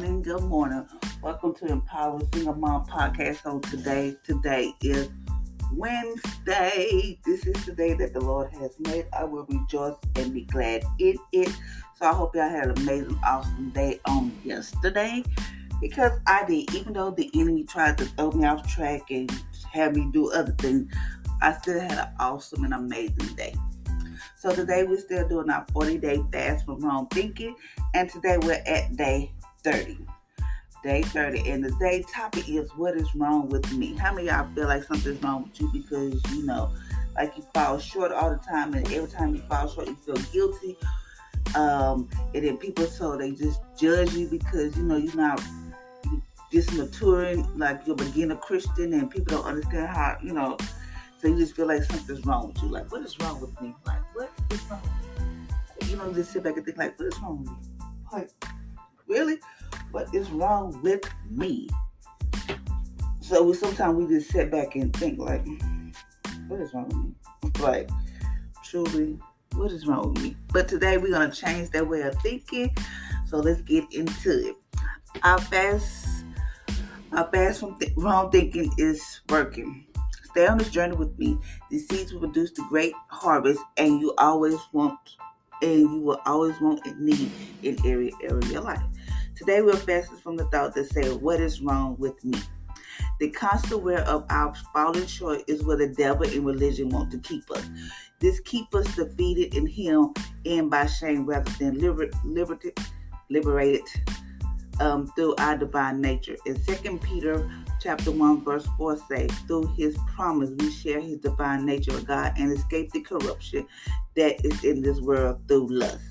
Morning, good morning. Welcome to Empower Single Mom Podcast. So today, today is Wednesday. This is the day that the Lord has made. I will rejoice and be glad in it. So I hope y'all had an amazing, awesome day on yesterday. Because I did, even though the enemy tried to throw me off track and have me do other things, I still had an awesome and amazing day. So today we're still doing our 40 day fast from wrong thinking, and today we're at day 30. Day 30. And the day topic is what is wrong with me? How many y'all feel like something's wrong with you because you know, like you fall short all the time and every time you fall short you feel guilty. Um, and then people so they just judge you because you know you're not just maturing like you're a beginner Christian and people don't understand how, you know, so you just feel like something's wrong with you. Like, what is wrong with me? Like, what is wrong You know, just sit back and think like, what is wrong with me? Like, really? What is wrong with me? So we sometimes we just sit back and think like, what is wrong with me? Like, truly, what is wrong with me? But today we're gonna change that way of thinking. So let's get into it. Our fast, our fast from th- wrong thinking is working. Stay on this journey with me. The seeds will produce the great harvest, and you always want, and you will always want and need in every area of your life. Today we're fasting from the thought that say, What is wrong with me? The constant wear of our falling short is where the devil and religion want to keep us. This keep us defeated in him and by shame rather than liber- liberated, um, through our divine nature. In 2 Peter chapter 1 verse 4 say, through his promise we share his divine nature of God and escape the corruption that is in this world through lust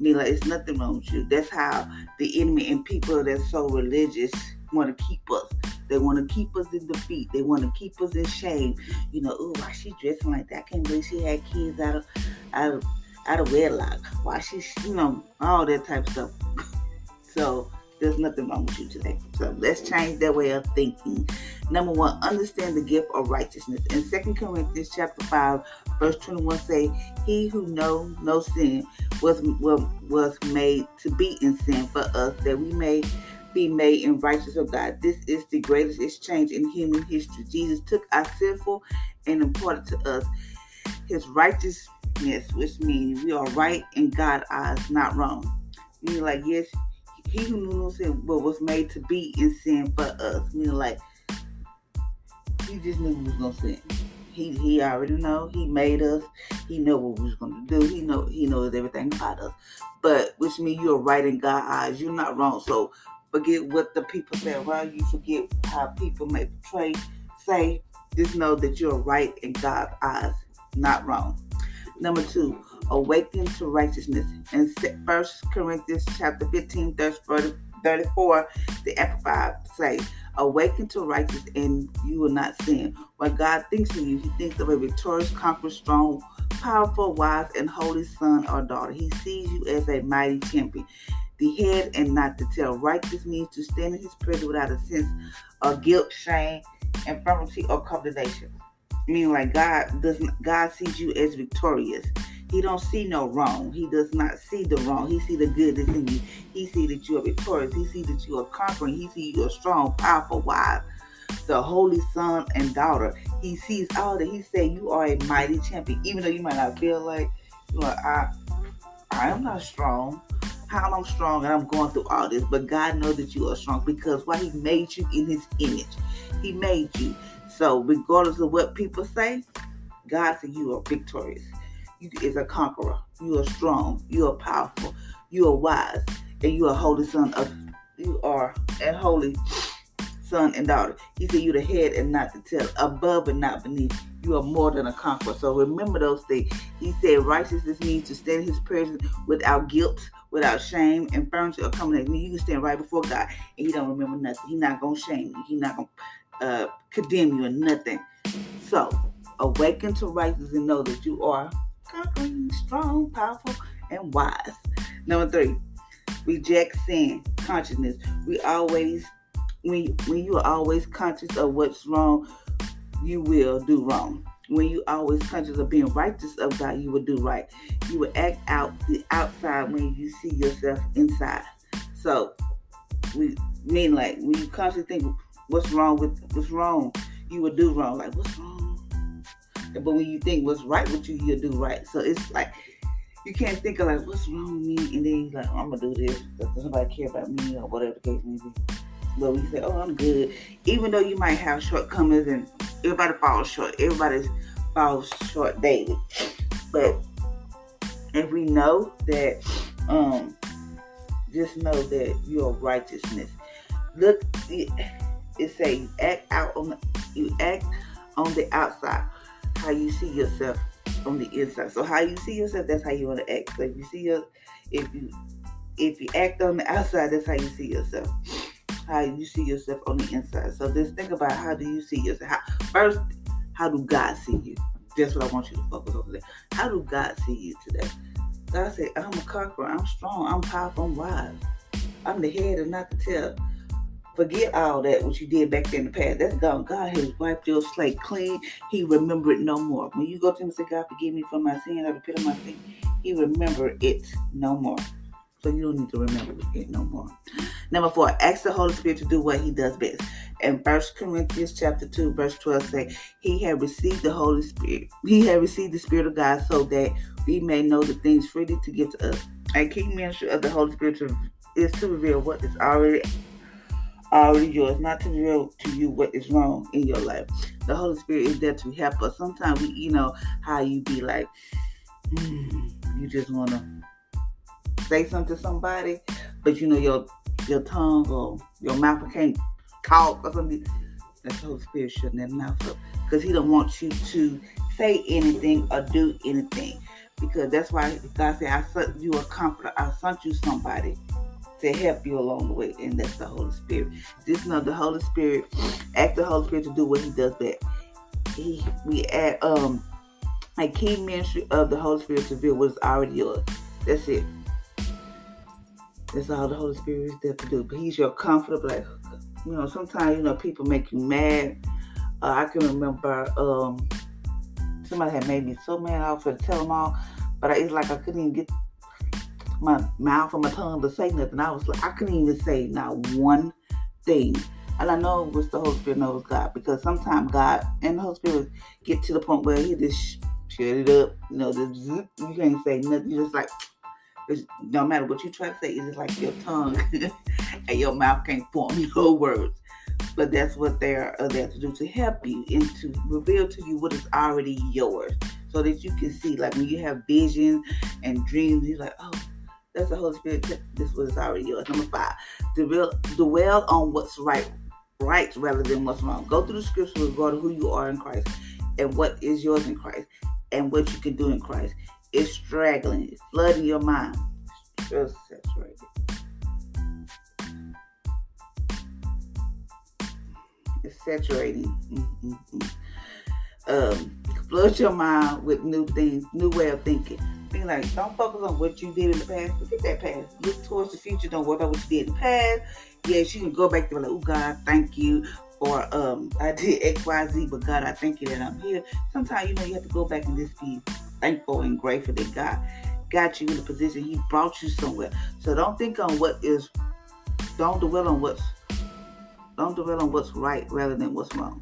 like it's nothing wrong with you. That's how the enemy and people that's so religious want to keep us. They want to keep us in defeat. They want to keep us in shame. You know, why she dressing like that? I can't believe she had kids out of out of out of wedlock. Why she, you know, all that type of stuff. so there's nothing wrong with you today. So let's change that way of thinking. Number one, understand the gift of righteousness. In Second Corinthians chapter 5, verse 21 say, He who know no sin was, was, was made to be in sin for us, that we may be made in righteous of God. This is the greatest exchange in human history. Jesus took our sinful and imparted to us his righteousness, which means we are right in God's eyes, not wrong. Meaning like, yes, he who knew no sin but was made to be in sin for us. Meaning like he just knew we was gonna sin. He he already know. He made us. He know what we was gonna do. He know he knows everything about us. But which means you're right in God's eyes. You're not wrong. So forget what the people say around you. Forget how people may portray, say. Just know that you're right in God's eyes, not wrong. Number two, awaken to righteousness. In First Corinthians chapter 15, verse 34, the Amplified say, Awaken to righteousness and you will not sin. When God thinks of you, he thinks of a victorious, conqueror, strong, powerful, wise, and holy son or daughter. He sees you as a mighty champion, the head and not the tail. Righteous means to stand in his presence without a sense of guilt, shame, infirmity, or condemnation. Meaning like God does not, God sees you as victorious. He don't see no wrong. He does not see the wrong. He see the good that's in you. He see that you are victorious. He see that you are conquering. He see you are strong, powerful, wise, the holy son and daughter. He sees all that. He said, You are a mighty champion. Even though you might not feel like, you I, I am not strong. How I'm strong and I'm going through all this. But God knows that you are strong because why He made you in His image. He made you. So regardless of what people say, God said you are victorious. You is a conqueror. You are strong. You are powerful. You are wise. And you are holy son of you are a holy son and daughter. He said you're the head and not the tail, above and not beneath. You are more than a conqueror. So remember those things. He said righteousness means to stand in his presence without guilt, without shame, and furniture or coming me. You can stand right before God and he don't remember nothing. He's not gonna shame you. He's not gonna uh, condemn you or nothing. So awaken to righteousness and know that you are conquering, strong, powerful, and wise. Number three, reject sin consciousness. We always when when you are always conscious of what's wrong, you will do wrong. When you always conscious of being righteous of God, you will do right. You will act out the outside when you see yourself inside. So we mean like when you constantly think what's wrong with what's wrong, you will do wrong. Like what's wrong? But when you think what's right with you, you'll do right. So it's like you can't think of like what's wrong with me and then like, oh, I'm gonna do this. Does somebody care about me or whatever the case may be? But we say, oh, I'm good. Even though you might have shortcomings and everybody falls short. Everybody falls short daily. But if we know that, um, just know that your righteousness. Look, it, it say you act out on the, you act on the outside, how you see yourself on the inside. So how you see yourself, that's how you want to act. So if you see your, if you, if you act on the outside, that's how you see yourself how you see yourself on the inside. So just think about how do you see yourself. How, first, how do God see you? That's what I want you to focus on today. How do God see you today? God said, I'm a conqueror. I'm strong. I'm powerful. I'm wise. I'm the head and not the tail. Forget all that what you did back in the past. That's gone. God has wiped your slate clean. He remember it no more. When you go to him and say, God, forgive me for my sin, I repent of my sin, he remember it no more. So you don't need to remember it no more. Number four, ask the Holy Spirit to do what he does best. And First Corinthians chapter 2, verse 12 say, He had received the Holy Spirit. He had received the Spirit of God so that we may know the things freely to give to us. And key ministry of the Holy Spirit is to reveal what is already already yours, not to reveal to you what is wrong in your life. The Holy Spirit is there to help us. Sometimes we, you know, how you be like, mm, you just want to say something to somebody, but you know your your tongue or your mouth can't talk or something. The Holy Spirit shutting that mouth up because He don't want you to say anything or do anything because that's why God said, "I sent you a comforter. I sent you somebody." To help you along the way, and that's the Holy Spirit. Just know the Holy Spirit, ask the Holy Spirit to do what He does best. He, we add um a key ministry of the Holy Spirit to reveal what is already yours. That's it. That's all the Holy Spirit is there to do. But He's your comforter. Like, you know, sometimes, you know, people make you mad. Uh, I can remember um, somebody had made me so mad I was to tell them all, but I, it's like I couldn't even get my mouth or my tongue to say nothing. I was like, I couldn't even say not one thing. And I know it was the Holy Spirit, knows God, because sometimes God and the Holy Spirit get to the point where He just shut it up. You know, just, you can't say nothing. You're just like, it's no matter what you try to say, it's like your tongue and your mouth can't form your words. But that's what they're uh, there to do to help you and to reveal to you what is already yours, so that you can see. Like when you have visions and dreams, you're like, oh, that's the Holy Spirit. This was already yours. Number five, dwell, dwell on what's right, right rather than what's wrong. Go through the scripture regarding who you are in Christ and what is yours in Christ and what you can do in Christ It's straggling, it's flooding your mind. Just saturated. It's saturating. Mm-hmm. Um, flood your mind with new things, new way of thinking. Be like, don't focus on what you did in the past. Forget that past. Look towards the future. Don't worry about what you did in the past. Yes, you can go back to like, oh God, thank you. Or um, I did X, Y, Z, but God, I thank you that I'm here. Sometimes you know you have to go back and just be thankful and grateful that God got you in a position. He brought you somewhere. So don't think on what is, don't dwell on what's Don't dwell on what's right rather than what's wrong.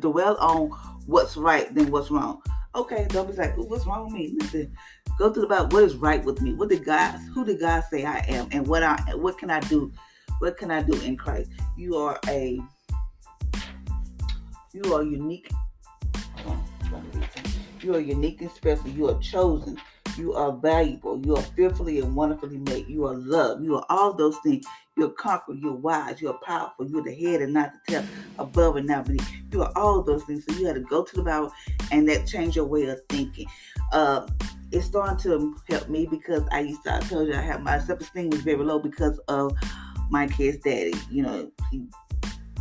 Dwell on what's right than what's wrong. Okay, don't be like, what's wrong with me? Nothing. Go to the Bible. What is right with me? What did God? Who did God say I am? And what I? What can I do? What can I do in Christ? You are a. You are unique. You are unique and special. You are chosen. You are valuable. You are fearfully and wonderfully made. You are loved. You are all those things. You're conqueror. You're wise. You're powerful. You're the head and not the tail, above and not beneath. You are all those things. So you had to go to the Bible and that change your way of thinking. Uh, it's starting to help me because I used to, I told you I have my self-esteem was very low because of my kid's daddy. You know, he,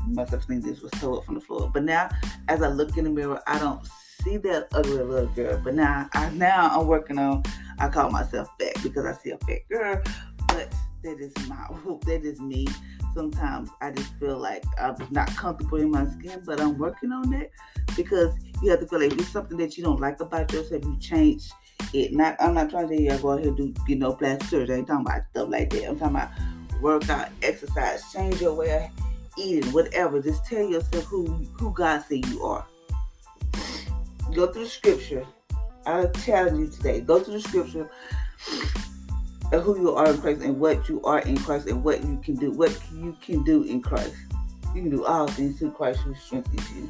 my self-esteem just was so up from the floor. But now, as I look in the mirror, I don't see that ugly little girl. But now, I now I'm working on. I call myself fat because I see a fat girl, but that is my that is me. Sometimes I just feel like I'm not comfortable in my skin, but I'm working on that because you have to feel like it's something that you don't like about yourself, you change it. Not I'm not trying to say you go ahead and do you know plastic surgery. I ain't talking about stuff like that. I'm talking about workout, exercise, change your way of eating, whatever. Just tell yourself who who God say you are go through the scripture. I'm telling you today, go to the scripture of who you are in Christ and what you are in Christ and what you can do, what you can do in Christ. You can do all things through Christ who strengthens you.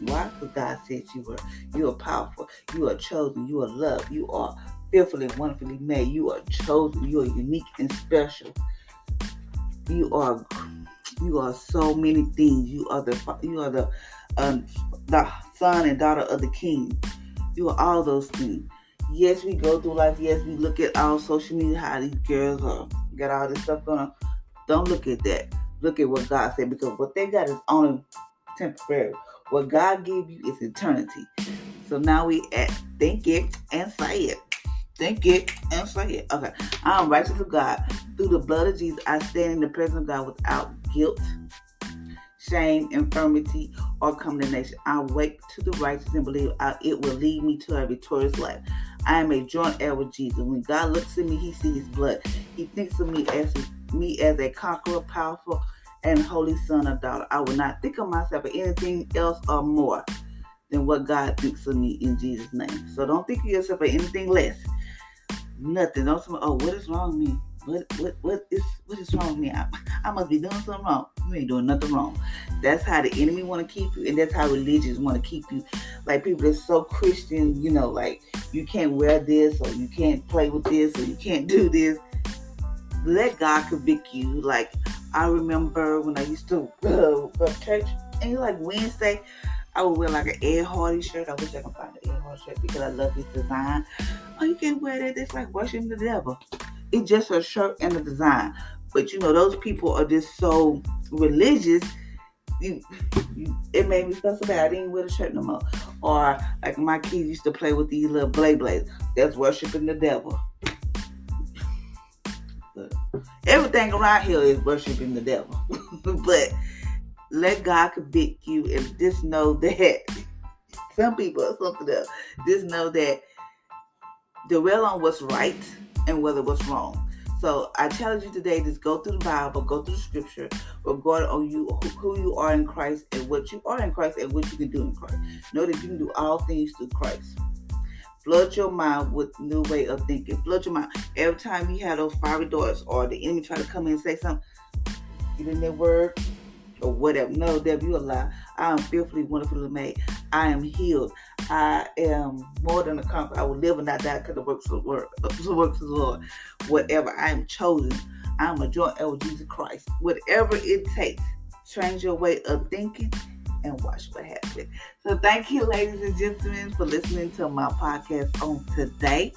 Why? Because God said you were. You are powerful. You are chosen. You are loved. You are fearfully and wonderfully made. You are chosen. You are unique and special. You are. You are so many things. You are the. You are the. Um, the son and daughter of the king. You are all those things. Yes, we go through life. Yes, we look at our social media, how these girls are got all this stuff going on. Don't look at that. Look at what God said because what they got is only temporary. What God gave you is eternity. So now we at think it and say it. Think it and say it. Okay. I am righteous of God. Through the blood of Jesus, I stand in the presence of God without guilt shame, infirmity, or condemnation. I wake to the righteous and believe I, it will lead me to a victorious life. I am a joint heir with Jesus. When God looks at me, He sees blood. He thinks of me as me as a conqueror, powerful, and holy son or daughter. I will not think of myself as anything else or more than what God thinks of me in Jesus' name. So don't think of yourself as anything less. Nothing. Don't say, oh, what is wrong with me? What what what is what is wrong with me? I, I must be doing something wrong. You ain't doing nothing wrong. That's how the enemy want to keep you, and that's how religions want to keep you. Like people that's so Christian, you know, like you can't wear this, or you can't play with this, or you can't do this. Let God convict you. Like I remember when I used to go to church, and like Wednesday, I would wear like an Ed Hardy shirt. I wish I could find an Ed Hardy shirt because I love his design. Oh, you can't wear that. It's like worshiping the devil. It's just a shirt and a design. But you know, those people are just so religious. You, you, it made me feel so bad. I didn't wear the shirt no more. Or like my kids used to play with these little blade blades. That's worshiping the devil. everything around here is worshiping the devil. but let God convict you and just know that some people something else. Just know that dwell on what's right and whether what's wrong. So I challenge you today: just go through the Bible, go through the Scripture, regarding on you who you are in Christ and what you are in Christ and what you can do in Christ. Know that you can do all things through Christ. Flood your mind with new way of thinking. Flood your mind. Every time you have those fiery doors or the enemy try to come in and say something, get in their word or whatever. No, devil, you a lie. I am fearfully, wonderfully made. I am healed. I am more than a conqueror. I will live and not die because the works of the word, the works of the Lord. Whatever I am chosen, I am a joint heir with Jesus Christ. Whatever it takes, change your way of thinking and watch what happens. So thank you, ladies and gentlemen, for listening to my podcast on today.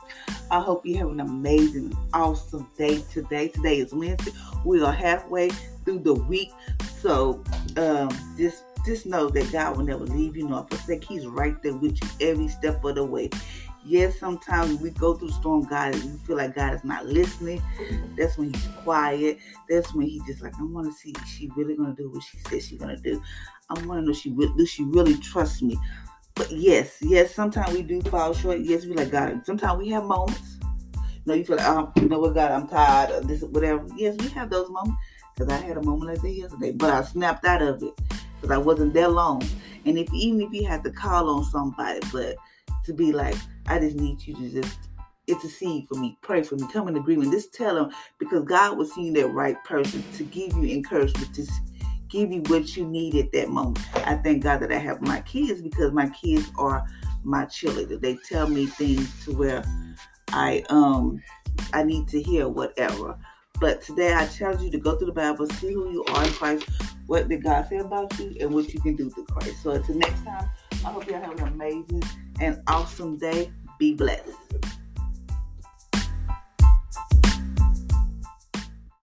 I hope you have an amazing, awesome day today. Today is Wednesday. We are halfway through the week. So um, just just know that God will never leave you nor forsake. He's right there with you every step of the way. Yes, sometimes we go through storm, God, and we feel like God is not listening. That's when He's quiet. That's when He's just like, I want to see she really gonna do what she says she's gonna do. I want to know she do she really trust me. But yes, yes, sometimes we do fall short. Yes, we like God. Sometimes we have moments. You know, you feel like, oh, you know what, God, I'm tired of this, whatever. Yes, we have those moments. Because I had a moment like that yesterday, but I snapped out of it because I wasn't there long. And if even if you had to call on somebody, but to be like, I just need you to just intercede for me, pray for me, come in agreement. Just tell them because God was seeing that right person to give you encouragement, to give you what you need at that moment. I thank God that I have my kids because my kids are my cheerleader. They tell me things to where I um I need to hear whatever. But today I challenge you to go through the Bible, see who you are in Christ, what did God say about you, and what you can do through Christ. So until next time, I hope y'all have an amazing and awesome day. Be blessed.